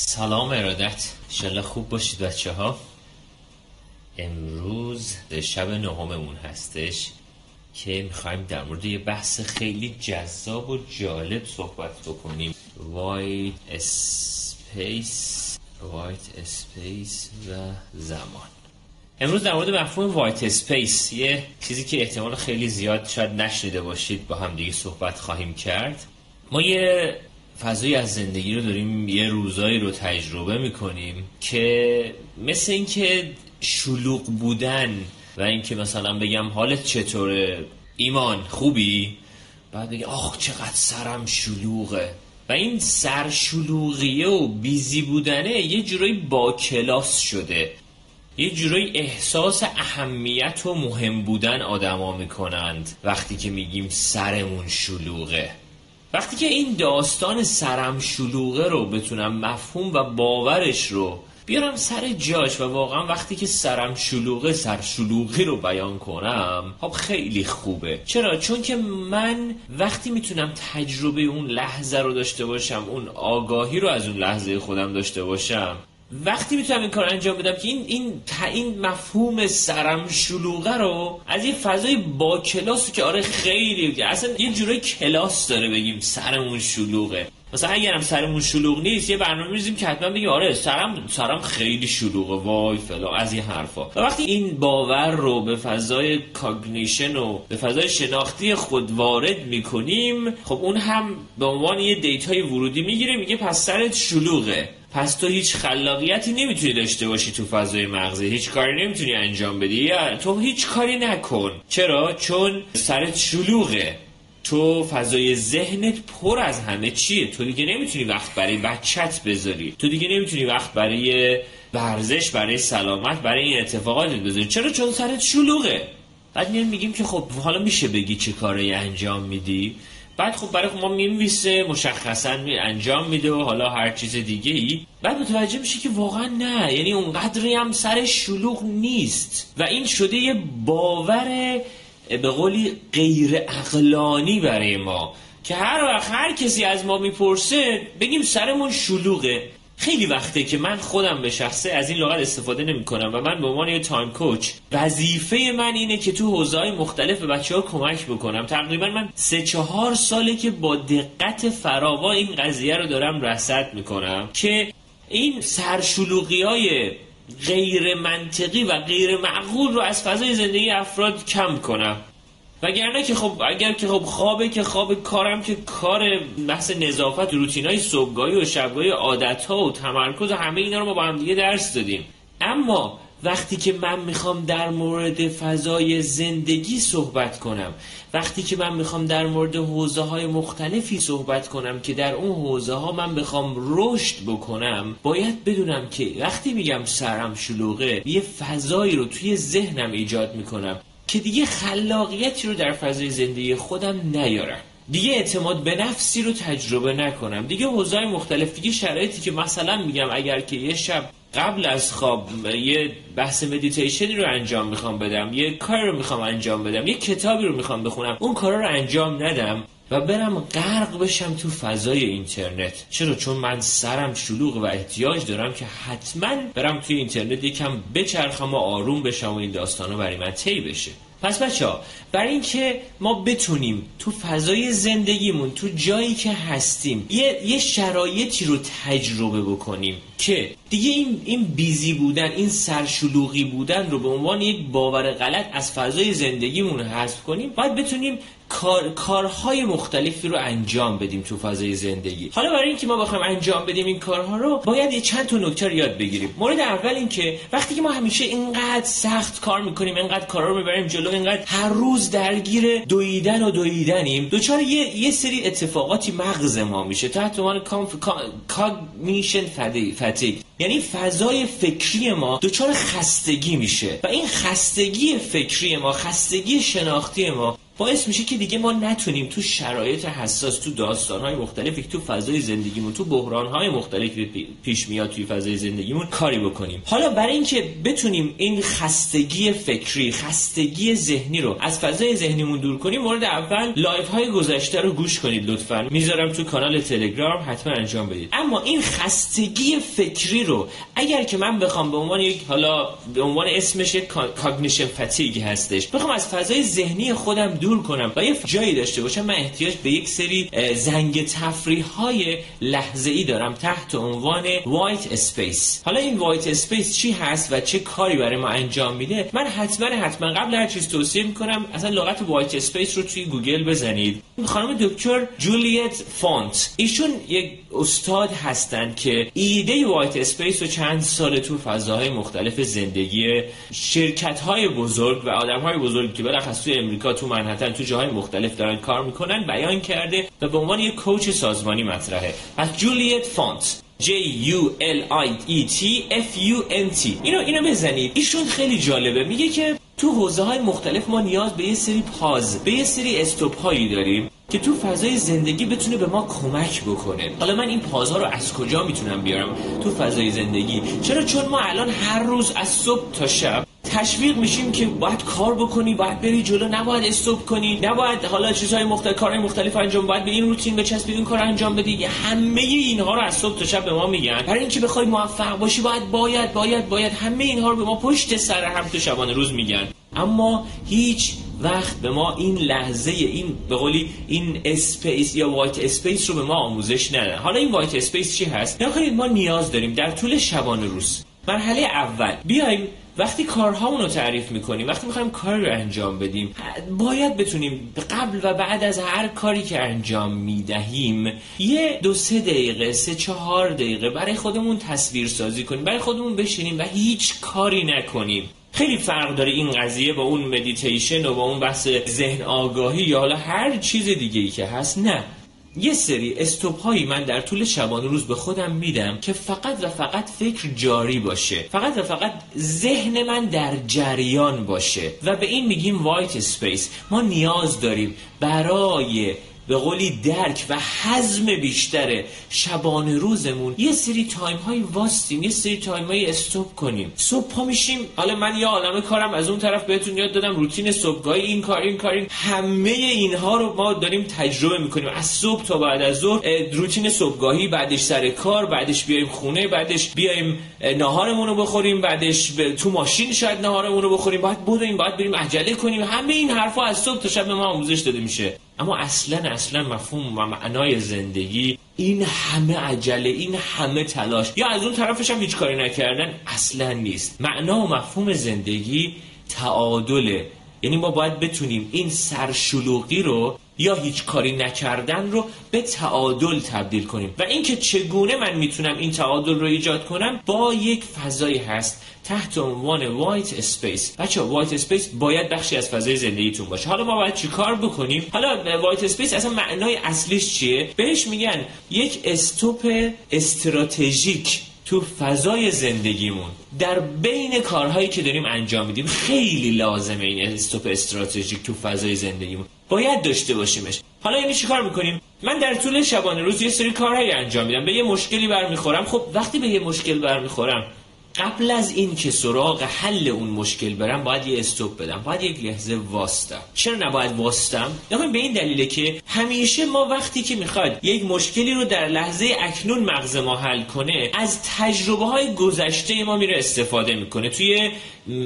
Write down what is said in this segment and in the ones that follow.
سلام ارادت انشالله خوب باشید بچه ها امروز شب نهممون هستش که می‌خوایم در مورد یه بحث خیلی جذاب و جالب صحبت بکنیم. white space white space و زمان امروز در مورد مفهوم white space یه چیزی که احتمال خیلی زیاد شاید نشنیده باشید با هم دیگه صحبت خواهیم کرد. ما یه فضایی از زندگی رو داریم یه روزایی رو تجربه می‌کنیم که مثل اینکه شلوغ بودن و اینکه مثلا بگم حالت چطوره؟ ایمان خوبی؟ بعد بگم آخ چقدر سرم شلوغه. و این سرشلوغیه و بیزی بودنه یه جورایی با کلاس شده. یه جورایی احساس اهمیت و مهم بودن آدما می‌کنند. وقتی که میگیم سرمون شلوغه. وقتی که این داستان سرم شلوغه رو بتونم مفهوم و باورش رو بیارم سر جاش و واقعا وقتی که سرم شلوغه سر شلوغی رو بیان کنم خب خیلی خوبه چرا؟ چون که من وقتی می‌تونم تجربه اون لحظه رو داشته باشم اون آگاهی رو از اون لحظه خودم داشته باشم وقتی می‌تونم این کار انجام بدم که این این این مفهوم سرم شلوغه رو از یه فضای با کلاس که آره خیلی اصلا یه جورای کلاس داره بگیم سرمون شلوغه. مثلا اگرم سرمون شلوغ نیست یه برنامه می‌ریزیم که حتما بگیم آره سرم سرم خیلی شلوغه وای فلان از این حرفا. و وقتی این باور رو به فضای cognition و به فضای شناختی خود وارد می‌کنیم خب اون هم به عنوان یه data ی ورودی می‌گیره میگه پس سرت شلوغه. پس تو هیچ خلاقیتی نمی‌تونی داشته باشی تو فضای مغزی. هیچ کاری نمی‌تونی انجام بدی. یا تو هیچ کاری نکن. چرا؟ چون سرت شلوغه. تو فضای ذهنت پر از همه چیه. تو دیگه نمی‌تونی وقت برای بچت بذاری. تو دیگه نمی‌تونی وقت برای ورزش برای سلامت برای این اتفاقات بذاری. چرا؟ چون سرت شلوغه. بعد میگیم که خب حالا میشه بگی چه کاری انجام میدی. بعد خب برای ما می‌نویسه مشخصا می انجام میده و حالا هر چیز دیگه ای. بعد متوجه میشه که واقعا نه یعنی اونقدری هم سر شلوغ نیست. و این شده یه باور به قولی غیر اقلانی برای ما. که هر وقت هر کسی از ما می‌پرسه بگیم سرمون شلوغه. خیلی وقته که من خودم به شخصه از این لغت استفاده نمی کنم و من به عنوان یه تایم کوچ وظیفه من اینه که تو حوزه مختلف به بچه ها کمک بکنم. تقریبا من سه چهار ساله که با دقت فراوا این قضیه رو دارم رصد می‌کنم که این سرشلوغی های غیر منطقی و غیر معقول رو از فضای زندگی افراد کم کنم. وگرنه که خب اگر که خب خوابه که خواب کارم که کار بحث نظافت های صبحگاهی و شبگاهی عادت ها و تمرکز و همه اینا رو ما با هم دیگه درس دادیم. اما وقتی که من می‌خوام در مورد فضای زندگی صحبت کنم وقتی که من می‌خوام در مورد حوزه های مختلفی صحبت کنم که در اون حوزه ها من بخوام رشد بکنم باید بدونم که وقتی میگم سرم شلوغه یه فضایی رو توی ذهنم ایجاد می‌کنم. که دیگه خلاقیتی رو در فضای زندگی خودم نیارم. دیگه اعتماد به نفسی رو تجربه نکنم. دیگه حوزه‌های مختلف دیگه شرایطی که مثلا میگم اگر که یه شب قبل از خواب یه بحث مدیتیشنی رو انجام می‌خوام بدم یه کار رو می‌خوام انجام بدم یه کتابی رو می‌خوام بخونم اون کارا رو انجام ندم. و برم غرق بشم تو فضای اینترنت. چرا؟ چون من سرم شلوغ و احتیاج دارم که حتما برم توی اینترنت یکم بچرخم و آروم بشم و این داستانا برای من طی بشه. پس بچه ها برای اینکه ما بتونیم تو فضای زندگیمون تو جایی که هستیم یه, یه شرایطی رو تجربه بکنیم که دیگه این, این بیزی بودن این سرشلوغی بودن رو به عنوان یک باور غلط از فضای زندگیمون حذف کنیم. باید بتونیم کار، کارهای مختلفی رو انجام بدیم تو فضای زندگی. حالا برای اینکه ما بخوایم انجام بدیم این کارها رو باید یه چند تا نکته رو یاد بگیریم. مورد اول این که وقتی که ما همیشه اینقدر سخت کار می‌کنیم اینقدر کارا رو می‌بریم جلو اینقدر هر روز درگیر دویدن و دویدنیم دوچار یه یه سری اتفاقاتی مغز ما میشه. تحت عنوان cognition fatigue یعنی فضای فکری ما دچار خستگی میشه. و این خستگی فکری ما خستگی شناختی ما باعث میشه که دیگه ما نتونیم تو شرایط حساس تو داستانهای مختلفی تو فضای زندگیمون تو بحرانهای مختلفی پیش میاد توی فضای زندگیمون کاری بکنیم. حالا برای اینکه بتونیم این خستگی فکری خستگی ذهنی رو از فضای ذهنیمون دور کنیم مورد اول live های گذشته رو گوش کنید لطفا. می‌ذارم تو کانال تلگرام حتما انجام بدید. اما این خستگی فکری رو اگر که من بخوام به عنوان یک حالا به عنوان اسمش cognition fatigue هستش بخوام از فضای ذهنی خودم دور کنم و یه جایی داشته باشم من احتیاج به یک سری زنگ تفریح های لحظه ای دارم تحت عنوان white space حالا این white space چی هست و چه کاری برای ما انجام میده؟ من حتما حتما قبل هر چیز توصیه می‌کنم اصلا لغت white space رو توی گوگل بزنید. خانم دکتر جولیت فانت. ایشون یک استاد هستند که ایده white space رو چند سال تو فضاهای مختلف زندگی شرکت های بزرگ و آدم های بزرگ که بالاخص تو امریکا تو منحتن تو جاهای مختلف دارن کار می‌کنن بیان کرده و به عنوان یک کوچ سازمانی مطرحه. از جولیت فونت J U L I E T F U N T. اینو اینو بزنید. ایشون خیلی جالبه. میگه که تو حوزه های مختلف ما نیاز به یه سری پاز به یه سری استوب هایی داریم. که تو فضای زندگی بتونه به ما کمک بکنه. حالا من این پازها رو از کجا می‌تونم بیارم؟ تو فضای زندگی. چرا؟ چون ما الان هر روز از صبح تا شب تشویق میشیم که باید کار بکنی باید بری جلو نباید stop کنی نباید حالا چیزهای مختلف کارهای مختلف انجام باید به این روتین بچسبی این کار انجام بدی. همه اینها رو از صبح تا شب به ما میگن. برای اینکه بخوای موفق باشی باید باید باید باید همه اینها رو به ما پشت سر هم تو شبانه روز میگن. اما هیچ وقت به ما این لحظه این به قولی این space یا white space رو به ما آموزش ندادن حالا این white space چی هست؟ نگا کنید ما نیاز داریم در طول شبانه روز. مرحله اول. بیایم وقتی کارهامون رو تعریف می‌کنیم وقتی می‌خوایم کار رو انجام بدیم باید بتونیم قبل و بعد از هر کاری که انجام می‌دهیم یه دو سه دقیقه سه چهار دقیقه برای خودمون تصویر سازی کنیم برای خودمون بشینیم و هیچ کاری نکنیم. خیلی فرق داره این قضیه با اون مدیتیشن و با اون بحث ذهن آگاهی یا حالا هر چیز دیگه ای که هست. نه. یه سری استوب هایی من در طول شبانه روز به خودم میدم که فقط و فقط فکر جاری باشه. فقط و فقط ذهن من در جریان باشه. و به این میگیم white space ما نیاز داریم برای به قولی درک و هضم بیشتر شبانه روزمون. یه سری time های واستیم یه سری time های stop کنیم. صبح پا میشیم. حالا من یه عالمه کارم از اون طرف بهتون یاد دادم. روتین صبحگاهی این کار این کار همه اینها رو ما داریم تجربه می‌کنیم. از صبح تا بعد از ظهر روتین صبحگاهی بعدش سر کار بعدش بیایم خونه بعدش بیایم ناهارمون رو بخوریم بعدش تو ماشین شاید ناهارمون رو بخوریم. بعد بدویم بعد بریم عجله کنیم. همه این حرفا از صبح تا شب ما آموزش داده میشه. اما اصلا اصلا مفهوم و معنای زندگی این همه عجله این همه تلاش. یا از اون طرفش هم هیچ کاری نکردن اصلا نیست. معنا و مفهوم زندگی تعادله. یعنی ما باید بتونیم این سرشلوغی رو یا هیچ کاری نکردن رو به تعادل تبدیل کنیم. و اینکه چگونه من می‌تونم این تعادل رو ایجاد کنم با یک فضایی هست تحت عنوان white space بچه white space باید بخشی از فضای زندگیتون باشه. حالا ما باید چیکار بکنیم؟ حالا white space اصلا معنای اصلیش چیه؟ بهش میگن یک استوپ استراتژیک تو فضای زندگیمون. در بین کارهایی که داریم انجام میدیم خیلی لازمه این استوپ استراتژیک تو فضای زندگیمون. باید داشته باشیمش. حالا یعنی چیکار می‌کنیم؟ من در طول شبانه روز یه سری کارهایی انجام میدم. به یه مشکلی برمیخورم. خب وقتی به یه مشکل برمیخورم قبل از این که سراغ حل اون مشکل برم باید یه استوب بدم باید یک لحظه واستم. چرا نباید واستم؟ نکنیم به این دلیله که همیشه ما وقتی که می‌خواد یک مشکلی رو در لحظه اکنون مغز ما حل کنه از تجربه های گذشته ما میره استفاده می‌کنه توی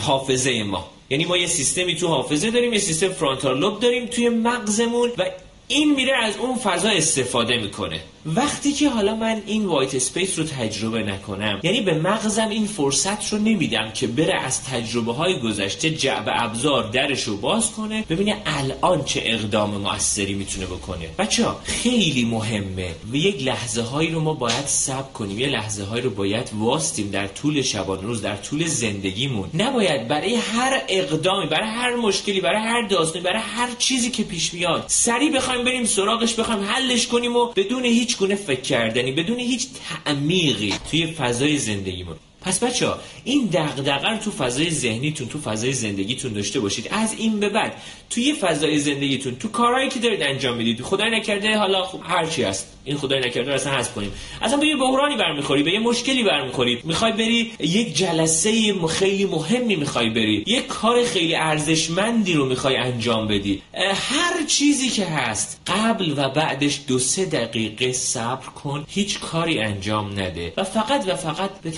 حافظه ما. یعنی ما یه سیستمی تو حافظه داریم یه سیستم frontal lobe داریم توی مغزمون و این میره از اون فضا استفاده می‌کنه. وقتی که حالا من این white space رو تجربه نکنم یعنی به مغزم این فرصت رو نمیدم که بره از تجربه های گذشته جعبه ابزار درش رو باز کنه ببینه الان چه اقدام موثری می‌تونه بکنه. بچه خیلی مهمه. و یک لحظه هایی رو ما باید صبر کنیم. یه لحظه هایی رو باید واستیم در طول شبان روز در طول زندگیمون. نباید برای هر اقدامی برای هر مشکلی برای هر داستانی برای هر چیزی که پیش میاد سریع بخوایم بریم سراغش بخوایم حلش کنیم و بدون هیچ گونه فکر کردنی بدون هیچ تعمیقی توی فضای زندگیمون. پس بچه ها این دغدغه رو تو فضای ذهنیتون تو فضای زندگیتون داشته باشید. از این به بعد توی فضای زندگیتون تو کارهایی که دارید انجام می‌دید خدای نکرده حالا خب هر چی هست. این خدای نکرده اصلا حذف کنیم. اصلا به یه بحرانی برمیخوری به یه مشکلی برمیخوری می‌خوای بری یک جلسه خیلی مهمی می‌خوای بری. یک کار خیلی ارزشمندی رو می‌خوای انجام بدی. هر چیزی که هست قبل و بعدش دو سه دقیقه صبر کن. هیچ کاری انجام نده. و فقط و فقط به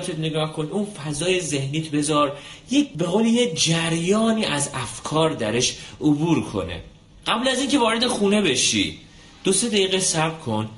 تجربیاتت نگاه کن اون فضای ذهنیت بذار یک به قول یه جریانی از افکار درش عبور کنه. قبل از اینکه وارد خونه بشی دو سه دقیقه صبر کن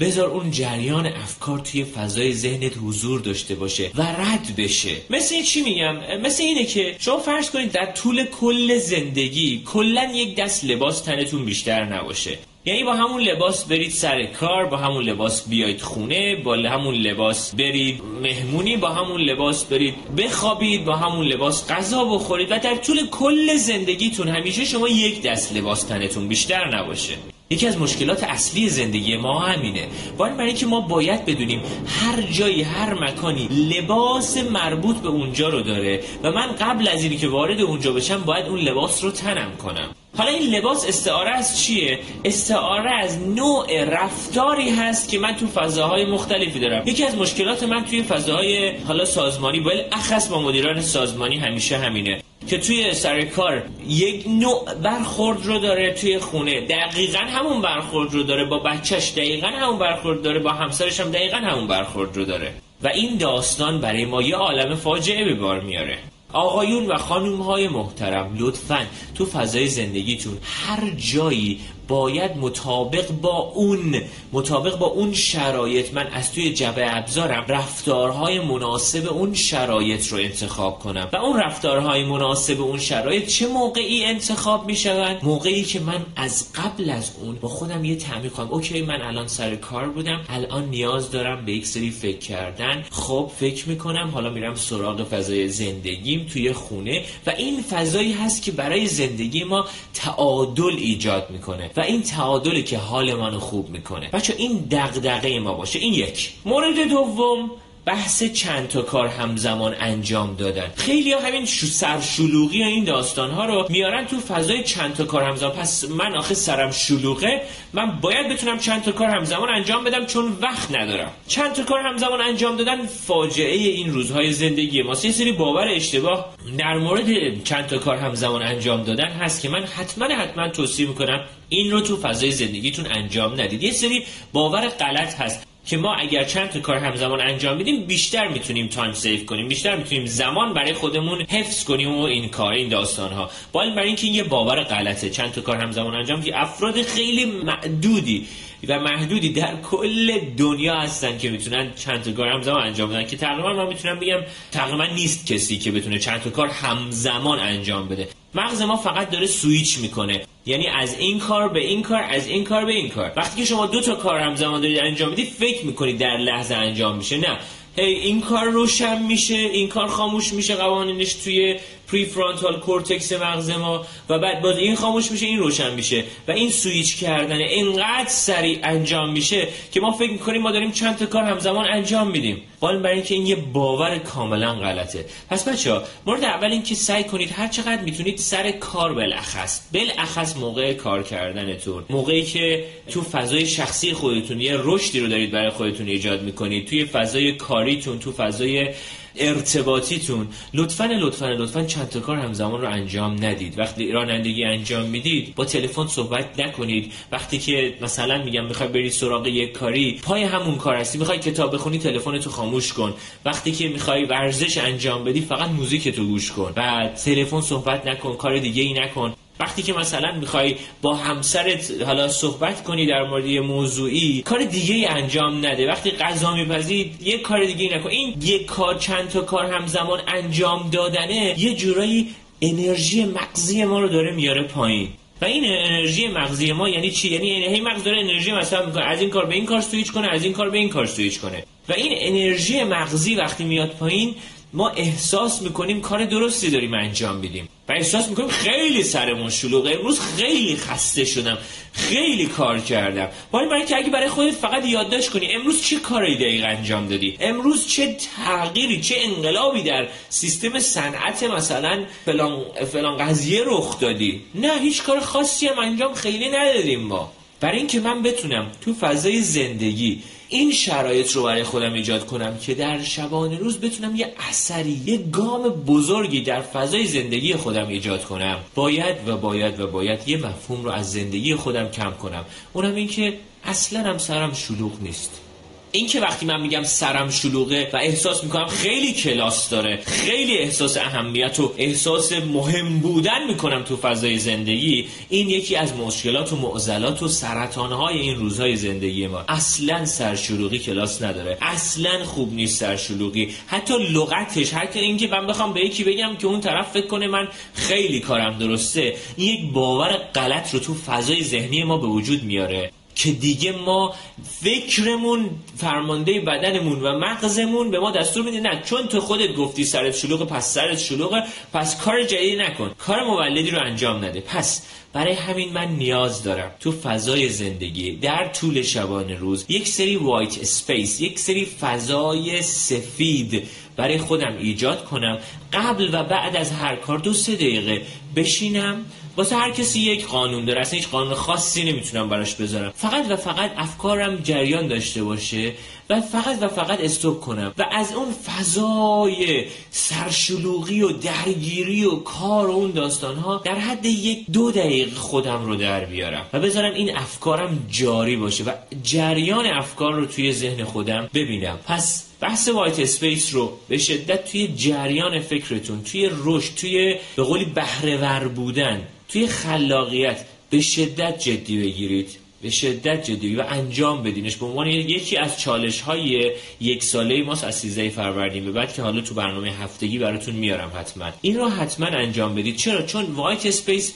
بذار اون جریان افکار توی فضای ذهنت حضور داشته باشه و رد بشه. مثل چی میگم؟ مثل اینه که شما فرض کنید در طول کل زندگی کلا یک دست لباس تنتون بیشتر نباشه. یعنی با همون لباس برید سر کار با همون لباس بیاید خونه با همون لباس برید مهمونی با همون لباس برید بخوابید با همون لباس غذا بخورید و در طول کل زندگیتون همیشه شما یک دست لباس تنتون بیشتر نباشه. یکی از مشکلات اصلی زندگی ما همینه. باید برای اینکه ما باید بدونیم هر جایی هر مکانی لباس مربوط به اونجا رو داره و من قبل از اینکه وارد اونجا بشم باید اون لباس رو تنم کنم. حالا این لباس استعاره از چیه؟ استعاره از نوع رفتاری هست که من تو فضاهای مختلفی دارم. یکی از مشکلات من توی فضاهای حالا سازمانی اخص با مدیران سازمانی همیشه همینه که توی سر کار یک نوع برخورد رو داره توی خونه. دقیقا همون برخورد رو داره با بچهش دقیقا همون برخورد داره با همسرش هم دقیقا همون برخورد رو داره. و این داستان برای ما یه عالم فاجعه به بار میاره. آقایون و خانوم های محترم لطفا تو فضای زندگیتون هر جایی باید مطابق با اون مطابق با اون شرایط من از توی جبه ابزارم رفتارهای مناسب اون شرایط رو انتخاب کنم. و اون رفتارهای مناسب اون شرایط چه موقعی انتخاب می شوند موقعی که من از قبل از اون با خودم یه تعمیر کنم. اوکی من الان سر کار بودم الان نیاز دارم به یک سری فکر کردن. خب فکر می‌کنم حالا میرم سراغ فضای زندگیم توی خونه و این فضایی هست که برای زندگی ما تعادل ایجاد می‌کنه. و این تعادلی که حال منو خوب می‌کنه. بچه این دغدغه ما باشه. این یک. مورد دوم بحث چند تا کار همزمان انجام دادن. خیلی ها همین سرشلوغی این داستان ها رو میارن تو فضای چند تا کار همزمان. پس من آخه سرم شلوغه من باید بتونم چند تا کار همزمان انجام بدم چون وقت ندارم. چند تا کار همزمان انجام دادن فاجعه این روزهای زندگی ماست. یه سری باور اشتباه در مورد چند تا کار همزمان انجام دادن هست که من حتما حتما توصیه می‌کنم این رو تو فضای زندگیتون انجام ندید. یه سری باور غلط هست. که ما اگر چند تا کار همزمان انجام بدیم بیشتر می‌تونیم time save کنیم بیشتر می‌تونیم زمان برای خودمون حفظ کنیم و این کار این داستان ها باید برای اینکه این یه باور غلطه. چند تا کار همزمان انجام که افراد خیلی معدودی و محدودی در کل دنیا هستن که می‌تونن چند تا کار همزمان انجام بدن. که تقریبا من می‌تونم بگم تقریبا نیست کسی که بتونه چند تا کار همزمان انجام بده. مغز ما فقط داره سویچ می‌کنه. یعنی از این کار به این کار از این کار به این کار. وقتی که شما دو تا کار همزمان دارید انجام می‌دید فکر می‌کنید در لحظه انجام میشه. نه. هی این کار روشن میشه این کار خاموش میشه قوانینش توی prefrontal cortex مغز ما و بعد باز این خاموش میشه این روشن میشه و این سویچ کردن اینقدر سریع انجام میشه که ما فکر می‌کنیم ما داریم چند تا کار همزمان انجام میدیم. حال برای اینکه این یه باور کاملا غلطه. پس بچه ها مورد اول اینکه سعی کنید هر چقدر می‌تونید سر کار بالاخص بالاخص موقع کار کردنتون موقعی که تو فضای شخصی خودتون یه رشدی رو دارید برای خودتون ایجاد می‌کنید توی فضای کاریتون تو فضای ارتباطیتون. لطفا لطفا لطفا چند تا کار همزمان رو انجام ندید. وقتی رانندگی انجام می‌دید با تلفن صحبت نکنید. وقتی که مثلا میگم می‌خوای برید سراغ یک کاری پای همون کار هستی. می‌خوای کتاب بخونی تلفن تو خاموش کن. وقتی که می‌خوای ورزش انجام بدی فقط موزیک تو گوش کن. و تلفن صحبت نکن کار دیگه ای نکن. وقتی که مثلا می‌خوای با همسرت حالا صحبت کنی در مورد یه موضوعی کار دیگه ای انجام نده. وقتی غذا میپزید یه کار دیگه نکن. این یه کار چند تا کار همزمان انجام دادنه یه جورایی انرژی مغزی ما رو داره میاره پایین. و این انرژی مغزی ما یعنی چی؟ یعنی هی مغز داره انرژی مثلا می‌کنه. از این کار به این کار سویچ کنه از این کار به این کار سویچ کنه. و این انرژی مغزی وقتی میاد پایین ما احساس می‌کنیم کار درستی داریم انجام میدیم. و احساس می‌کنیم خیلی سرمون شلوغه. امروز خیلی خسته شدم. خیلی کار کردم. ولی برای که اگه برای خودت فقط یادداشت کنی امروز چه کاری دقیق انجام دادی؟ امروز چه تغییری چه انقلابی در سیستم صنعت مثلا فلان فلان قضیه رخ دادی؟ نه هیچ کار خاصی هم انجام خیلی ندادیم ما. برای اینکه من بتونم تو فضای زندگی این شرایط رو برای خودم ایجاد کنم که در شبانه روز بتونم یه اثری یه گام بزرگی در فضای زندگی خودم ایجاد کنم. باید و باید و باید یه مفهوم رو از زندگی خودم کم کنم. اونم این که اصلا هم سرم شلوغ نیست. این که وقتی من میگم سرم شلوغه و احساس می‌کنم خیلی کلاس داره خیلی احساس اهمیت و احساس مهم بودن می‌کنم تو فضای زندگی این یکی از مشکلات و معضلات و سرطانهای این روزهای زندگی ما. اصلا سرشلوغی کلاس نداره. اصلا خوب نیست سرشلوغی. حتی لغتش حتی اینکه من بخوام به یکی بگم که اون طرف فکر کنه من خیلی کارم درسته این یک باور غلط رو تو فضای ذهنی ما به وجود میاره. که دیگه ما فکرمون فرمانده بدنمون و مغزمون به ما دستور میده نه چون تو خودت گفتی سرت شلوغه پس سرت شلوغه پس کار جدید نکن. کار مولدی رو انجام نده. پس برای همین من نیاز دارم تو فضای زندگی در طول شبانه روز یک سری white space یک سری فضای سفید برای خودم ایجاد کنم. قبل و بعد از هر کار دو سه دقیقه بشینم واسه هر کسی یک قانون داره. اصلا هیچ قانون خاصی نمی‌تونم براش بذارم. فقط و فقط افکارم جریان داشته باشه و فقط و فقط استوب کنم. و از اون فضای سرشلوغی و درگیری و کار و اون داستان ها در حد یک دو دقیقه خودم رو در بیارم و بذارم این افکارم جاری باشه و جریان افکار رو توی ذهن خودم ببینم. پس بحث white space رو به شدت توی جریان فکرتون توی رشد توی به قولی بهره بودن توی خلاقیت به شدت جدی بگیرید به شدت جدی و انجام بدینش به عنوان یکی از چالش های یک ساله ماست از 13 فروردین به بعد که حالا تو برنامه هفتگی براتون میارم حتما. این رو حتما انجام بدید. چرا؟ چون white space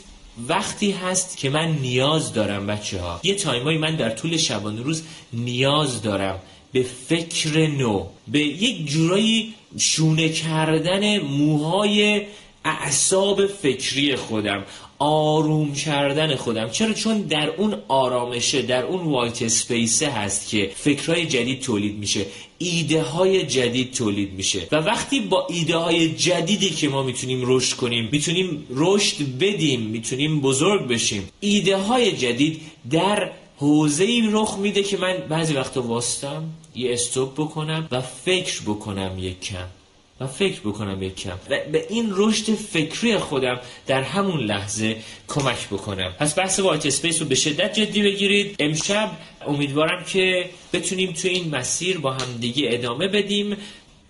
وقتی هست که من نیاز دارم بچه ها یه تایمایی من در طول شبانه روز نیاز دارم به فکر نو به یک جورایی شونه کردن موهای اعصاب فکری خودم آروم کردن خودم. چرا؟ چون در اون آرامشه در اون white space ه هست که فکرهای جدید تولید میشه. ایده های جدید تولید میشه. و وقتی با ایده های جدیدی که ما می‌تونیم رشد کنیم می‌تونیم رشد بدیم می‌تونیم بزرگ بشیم ایده های جدید در حوزه ای رخ میده که من بعضی وقتا وایستم یه stop بکنم و فکر بکنم یک کم. و فکر بکنم یک کم و به این رشد فکری خودم در همون لحظه کمک بکنم. پس بحث white space رو به شدت جدی بگیرید. امشب امیدوارم که بتونیم تو این مسیر با هم دیگه ادامه بدیم.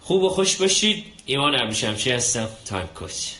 خوب و خوش باشید. ایمان عبیشمچی هستم. تایم کوچ.